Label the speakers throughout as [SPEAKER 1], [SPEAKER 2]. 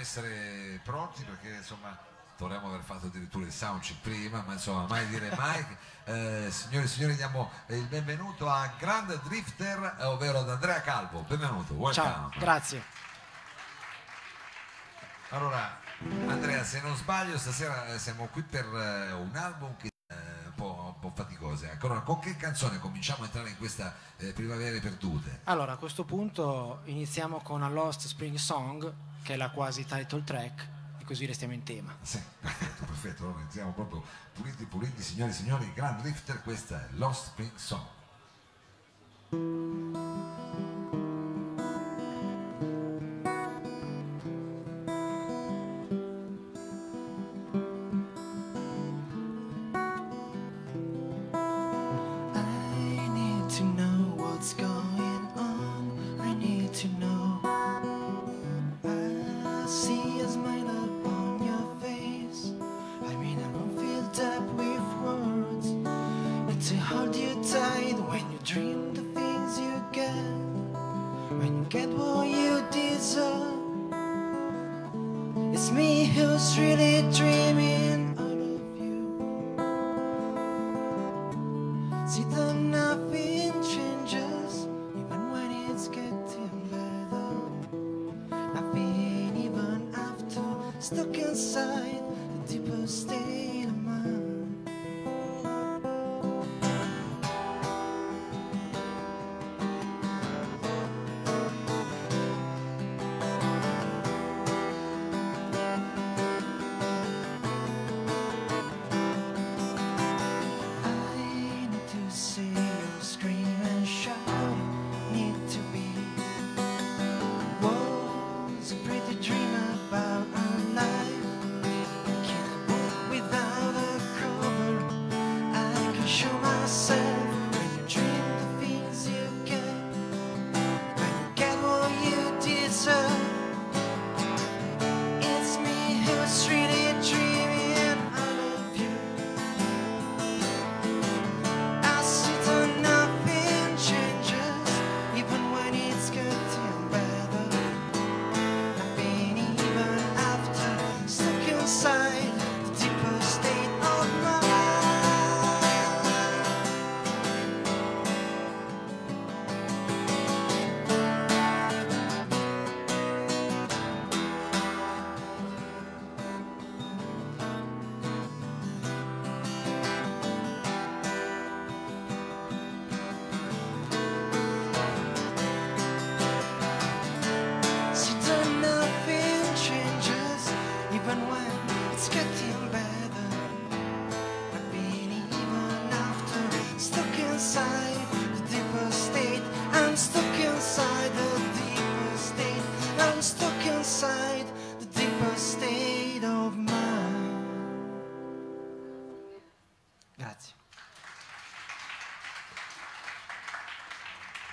[SPEAKER 1] essere pronti perché insomma dovremmo aver fatto addirittura il soundcheck prima, ma insomma mai dire mai. Eh, signori e signori diamo il benvenuto a Grand Drifter, eh, ovvero ad Andrea Calvo. Benvenuto, welcome.
[SPEAKER 2] Ciao, grazie.
[SPEAKER 1] Allora, Andrea, se non sbaglio, stasera eh, siamo qui per eh, un album che è un po', un po' faticoso. Ecco, allora, con che canzone cominciamo a entrare in questa eh, Primavere Perdute?
[SPEAKER 2] Allora, a questo punto iniziamo con A Lost Spring Song, che è la quasi title track, e così restiamo in tema.
[SPEAKER 1] Sì, perfetto, perfetto. Allora iniziamo proprio puliti, puliti, signori e signori. Grand Drifter, questa è Lost Spring Song.
[SPEAKER 3] Really dreaming out of you. See that nothing changes, even when it's getting better. Nothing even after stuck inside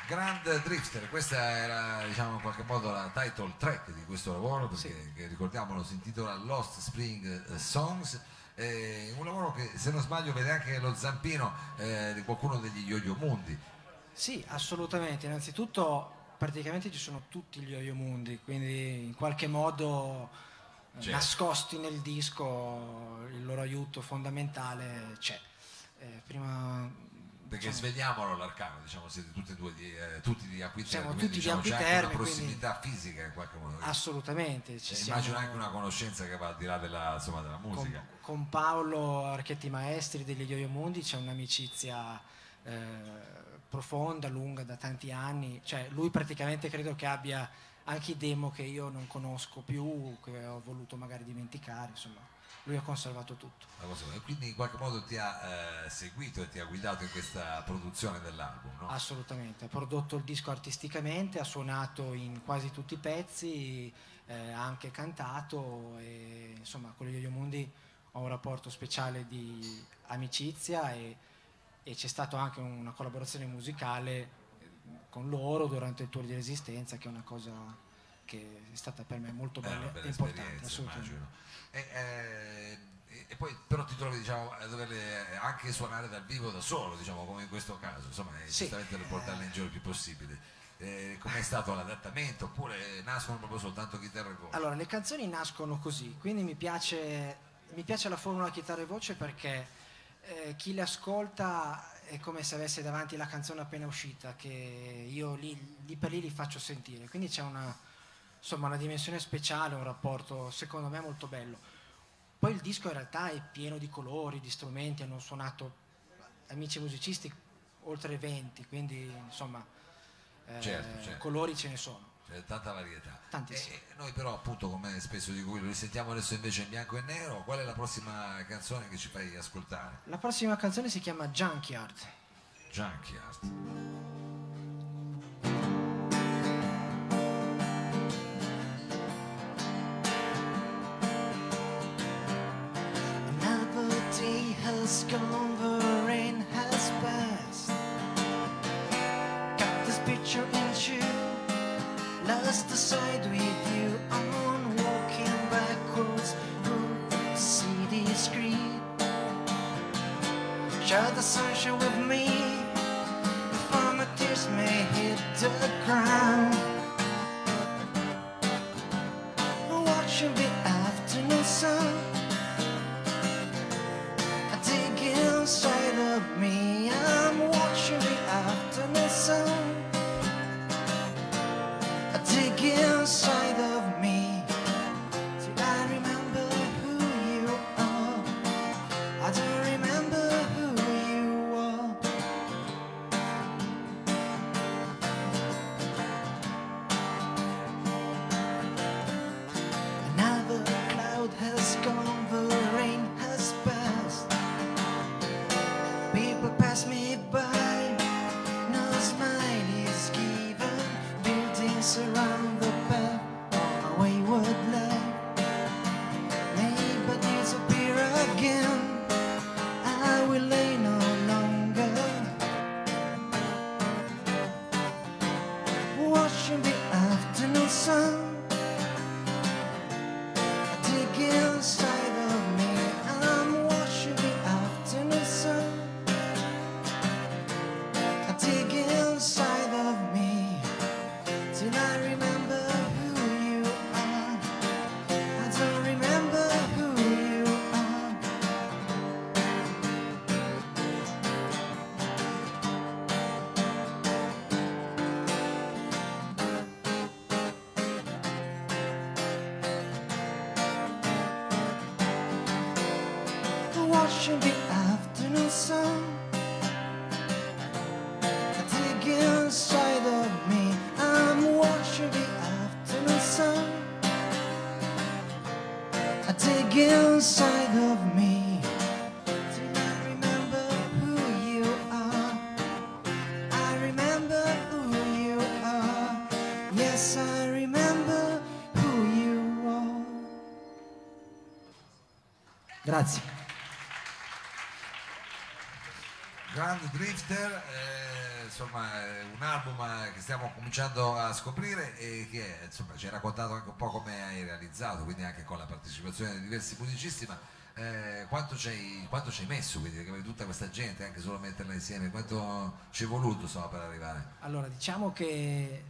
[SPEAKER 1] Grand Drifter, questa era diciamo in qualche modo la title track di questo lavoro perché che, ricordiamolo si intitola Lost Spring eh, Songs. eh, un lavoro che se non sbaglio vede anche lo zampino eh, di qualcuno degli Yo-Yo Mundi.
[SPEAKER 2] Sì, assolutamente. Innanzitutto, praticamente ci sono tutti gli Oyo Mundi, quindi in qualche modo
[SPEAKER 1] Certo.
[SPEAKER 2] nascosti nel disco il loro aiuto fondamentale c'è. Eh, prima
[SPEAKER 1] Perché
[SPEAKER 2] diciamo,
[SPEAKER 1] svegliamolo l'arcano, diciamo, siete tutti e due di, eh, tutti di Acquiterme,
[SPEAKER 2] Siamo
[SPEAKER 1] quindi
[SPEAKER 2] tutti di
[SPEAKER 1] diciamo, c'è anche una prossimità fisica in qualche modo.
[SPEAKER 2] assolutamente ci
[SPEAKER 1] Eh,
[SPEAKER 2] siamo-
[SPEAKER 1] Immagino anche una conoscenza che va al di là della, insomma, della
[SPEAKER 2] con,
[SPEAKER 1] musica.
[SPEAKER 2] con Paolo Archetti Maestri degli Yo-Yo Mundi c'è un'amicizia eh, profonda, lunga da tanti anni. Cioè, lui praticamente credo che abbia anche i demo che io non conosco più, che ho voluto magari dimenticare, insomma, lui ha conservato tutto.
[SPEAKER 1] E quindi in qualche modo ti ha eh, seguito e ti ha guidato in questa produzione dell'album, no?
[SPEAKER 2] Assolutamente, ha prodotto il disco artisticamente, ha suonato in quasi tutti i pezzi, eh, ha anche cantato e insomma con gli Yo-Yo Mundi ho un rapporto speciale di amicizia e, e c'è stata anche una collaborazione musicale eh, con loro durante il tour di resistenza che è una cosa che è stata per me molto
[SPEAKER 1] Eh,
[SPEAKER 2] bella e importante. Assolutamente.
[SPEAKER 1] E, eh, e- poi però ti trovi diciamo, a doverle anche suonare dal vivo da solo, diciamo, come in questo caso, insomma, e
[SPEAKER 2] Sì.
[SPEAKER 1] giustamente per portarle in giro il più possibile. eh, com'è stato l'adattamento oppure nascono proprio soltanto chitarra e voce?
[SPEAKER 2] Allora, le canzoni nascono così, quindi mi piace, mi piace la formula chitarra e voce perché eh, chi le ascolta è come se avesse davanti la canzone appena uscita, che io lì, lì per lì li faccio sentire. Quindi c'è una, insomma, una dimensione speciale, un rapporto secondo me molto bello. Poi il disco in realtà è pieno di colori, di strumenti, hanno suonato amici musicisti oltre 20, quindi insomma eh,
[SPEAKER 1] Certo, certo.
[SPEAKER 2] colori ce ne sono.
[SPEAKER 1] C'è tanta varietà.
[SPEAKER 2] Tantissimo.
[SPEAKER 1] E noi però appunto come spesso di cui lo risentiamo adesso invece in bianco e nero, qual è la prossima canzone che ci fai ascoltare?
[SPEAKER 2] La prossima canzone si chiama Junkyard.
[SPEAKER 1] Junkyard.
[SPEAKER 3] The rain has passed. Got this picture into lost the sight with you on walking backwards through the city street. The sunshine with me before my tears may hit the ground. Watching the afternoon sun. I dig inside of me. I'm watching the afternoon sun. I dig inside of me. Remember who you are. I remember who you are. Yes, I remember who you are. Grazie.
[SPEAKER 1] Grand Drifter, eh, insomma è un album eh, che stiamo cominciando a scoprire e che insomma ci hai raccontato anche un po' come hai realizzato, quindi anche con la partecipazione di diversi musicisti, ma eh, quanto, ci hai, messo, quindi tutta questa gente, anche solo metterla insieme, quanto ci è voluto insomma, per arrivare?
[SPEAKER 2] Allora, diciamo che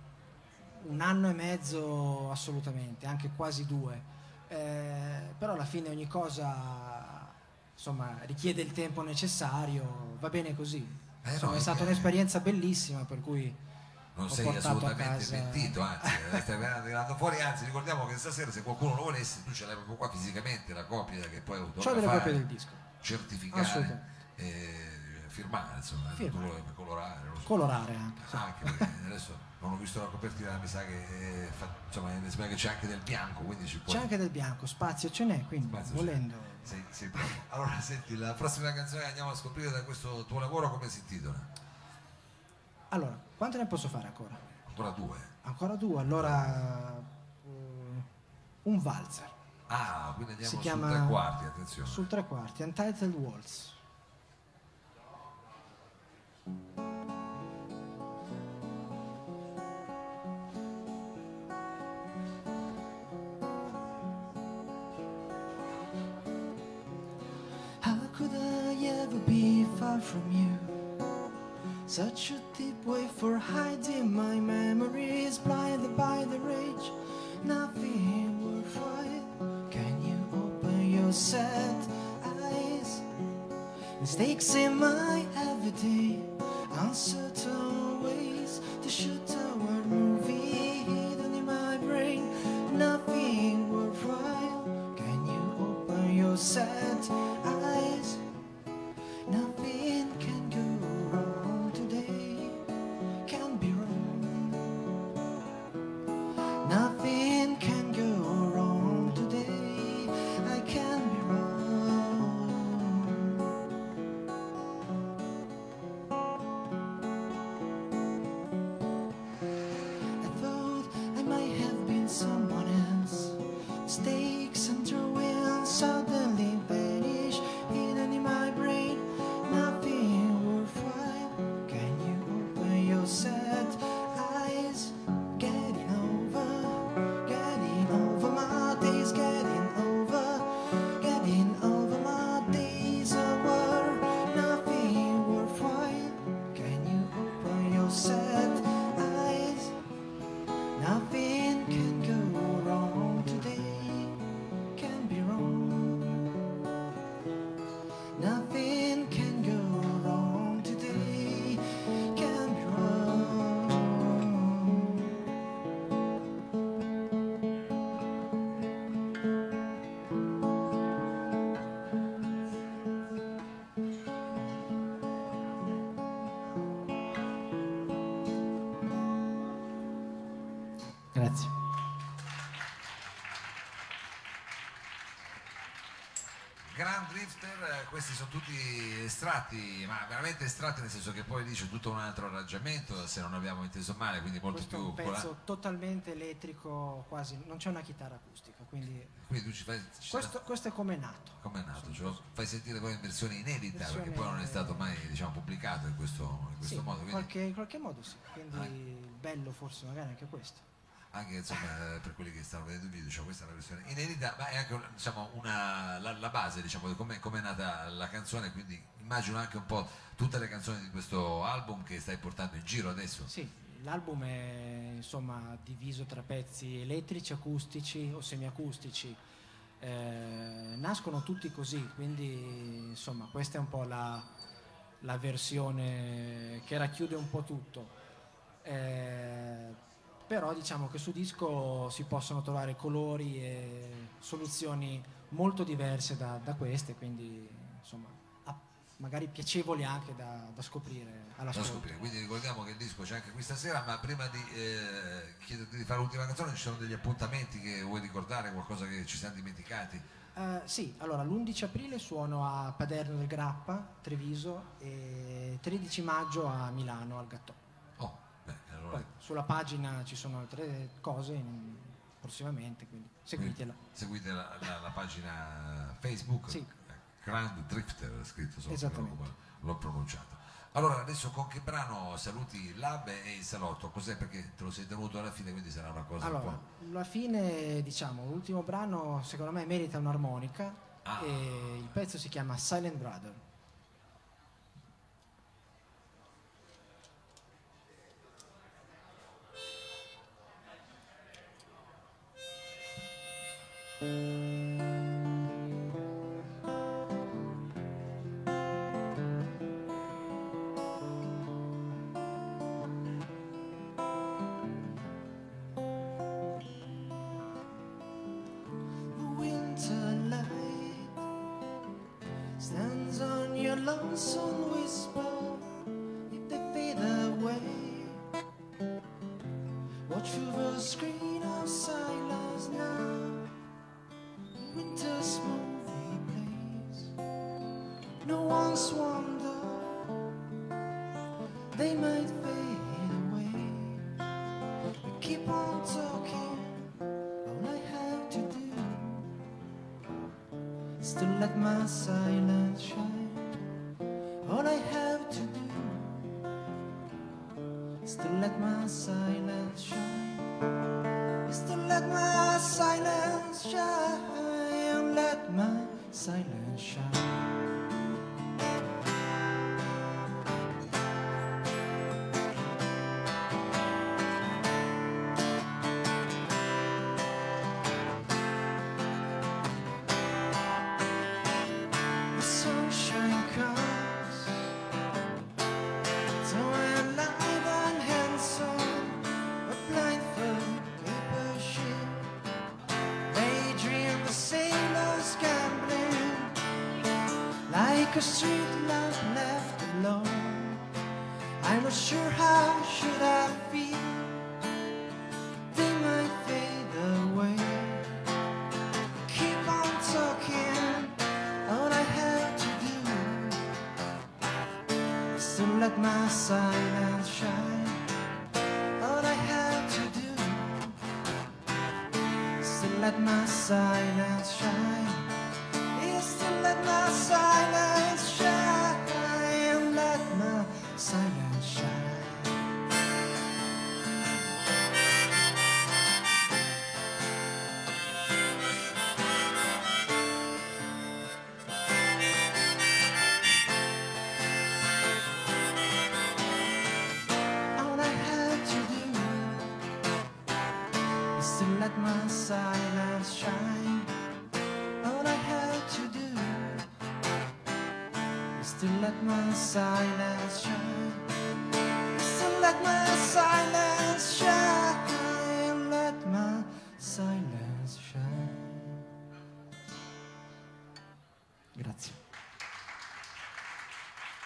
[SPEAKER 2] un anno e mezzo assolutamente, anche quasi due. Eh, però alla fine ogni cosa insomma, richiede il tempo necessario, va bene così.
[SPEAKER 1] Eh,
[SPEAKER 2] Insomma,
[SPEAKER 1] no,
[SPEAKER 2] è stata un'esperienza bellissima per cui
[SPEAKER 1] Non
[SPEAKER 2] Ho
[SPEAKER 1] sei assolutamente
[SPEAKER 2] casa-
[SPEAKER 1] pentito, anzi, eh, stai tirando fuori, anzi ricordiamo che stasera se qualcuno lo volesse, tu ce l'hai proprio qua fisicamente, la copia che poi autografare, certificare,
[SPEAKER 2] Assolutamente.
[SPEAKER 1] e firmare, insomma, lo- colorare, so.
[SPEAKER 2] Colorare anche. sì.
[SPEAKER 1] Anche perché adesso non ho visto la copertina, mi sa che eh, fa- insomma, mi sembra che c'è anche del bianco, quindi ci puoi.
[SPEAKER 2] C'è anche del bianco, spazio ce n'è, quindi
[SPEAKER 1] Spazio
[SPEAKER 2] volendo.
[SPEAKER 1] Sei bravo. Allora, senti, la prossima canzone che andiamo a scoprire da questo tuo lavoro come si intitola?
[SPEAKER 2] Allora, quante ne posso fare ancora?
[SPEAKER 1] Ancora due.
[SPEAKER 2] Ancora due, allora eh, un valzer
[SPEAKER 1] Ah, quindi andiamo
[SPEAKER 2] Si chiama-
[SPEAKER 1] tre quarti, attenzione.
[SPEAKER 2] sul tre quarti, Untitled Waltz.
[SPEAKER 3] From you? Such a deep way for hiding my memories, blinded by the rage. Nothing worthwhile. Can you open your sad eyes? Mistakes in my everyday, uncertain ways to shoot a
[SPEAKER 1] Drifter, eh, questi sono tutti estratti, ma veramente estratti nel senso che poi lì c'è tutto un altro arrangiamento, se non abbiamo inteso male, quindi molto
[SPEAKER 2] Questo è
[SPEAKER 1] più...
[SPEAKER 2] un
[SPEAKER 1] cola-
[SPEAKER 2] pezzo totalmente elettrico, quasi non c'è una chitarra acustica, quindi
[SPEAKER 1] Quindi tu ci fai...
[SPEAKER 2] questo, questo è come è nato.
[SPEAKER 1] Com'è nato?
[SPEAKER 2] Insomma,
[SPEAKER 1] Ce lo fai sentire poi in versione inedita, perché
[SPEAKER 2] Versione-
[SPEAKER 1] poi non è stato mai diciamo, pubblicato in questo, in questo
[SPEAKER 2] Sì,
[SPEAKER 1] modo.
[SPEAKER 2] in
[SPEAKER 1] Quindi
[SPEAKER 2] qualche, in qualche modo sì, quindi
[SPEAKER 1] Ah.
[SPEAKER 2] bello forse magari anche questo.
[SPEAKER 1] Anche insomma, per quelli che stanno vedendo il video, diciamo, questa è una versione inedita, ma è anche diciamo, una, la, la base diciamo, di come è nata la canzone, quindi immagino anche un po' tutte le canzoni di questo album che stai portando in giro adesso.
[SPEAKER 2] Sì, l'album è insomma diviso tra pezzi elettrici, acustici o semiacustici. Eh, nascono tutti così, quindi insomma questa è un po' la, la versione che racchiude un po' tutto. Eh, però diciamo che su disco si possono trovare colori e soluzioni molto diverse da, da queste, quindi insomma magari piacevoli anche da, da scoprire
[SPEAKER 1] da
[SPEAKER 2] all'ascolto.
[SPEAKER 1] scoprire. Quindi ricordiamo che il disco c'è anche questa sera, ma prima di eh, chiederti di fare l'ultima canzone ci sono degli appuntamenti che vuoi ricordare, qualcosa che ci siamo dimenticati?
[SPEAKER 2] Eh, sì, allora l'11 aprile suono a Paderno del Grappa, Treviso e 13 maggio a Milano al Gattò. Poi sulla pagina ci sono altre cose in- prossimamente, quindi seguitela.
[SPEAKER 1] seguite la, la- la pagina Facebook,
[SPEAKER 2] Sì.
[SPEAKER 1] Grand Drifter, scritto sopra,
[SPEAKER 2] Esattamente.
[SPEAKER 1] l'ho, pronunciato. Allora, adesso con che brano saluti Lab e il salotto? Cos'è? Perché te lo sei tenuto alla fine, quindi sarà una cosa un
[SPEAKER 2] Allora,
[SPEAKER 1] po'...
[SPEAKER 2] alla fine, diciamo, l'ultimo brano secondo me merita un'armonica
[SPEAKER 1] Ah.
[SPEAKER 2] e il pezzo si chiama Silent Brother.
[SPEAKER 3] Lonesome whisper. If they fade away, watch through the screen of silence now. Winter's movie plays. No one's wonder they might fade away. But keep on talking. All I have to do is to let my silence shine. All I have to do is to let my silence shine. Is to let my silence shine. Let my silence shine. A street lamp left alone. I'm not sure how should I feel. To let my silence shine. To let my silence shine. Let my silence shine. Grazie.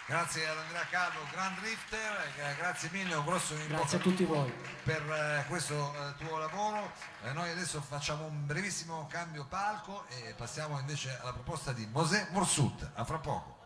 [SPEAKER 1] Grazie ad Andrea Calvo, Grand Drifter, eh, grazie mille, un grosso in
[SPEAKER 2] Grazie a tutti voi.
[SPEAKER 1] per eh, questo eh, tuo lavoro. Noi adesso facciamo un brevissimo cambio palco e passiamo invece alla proposta di Mosè Morsut. A fra poco.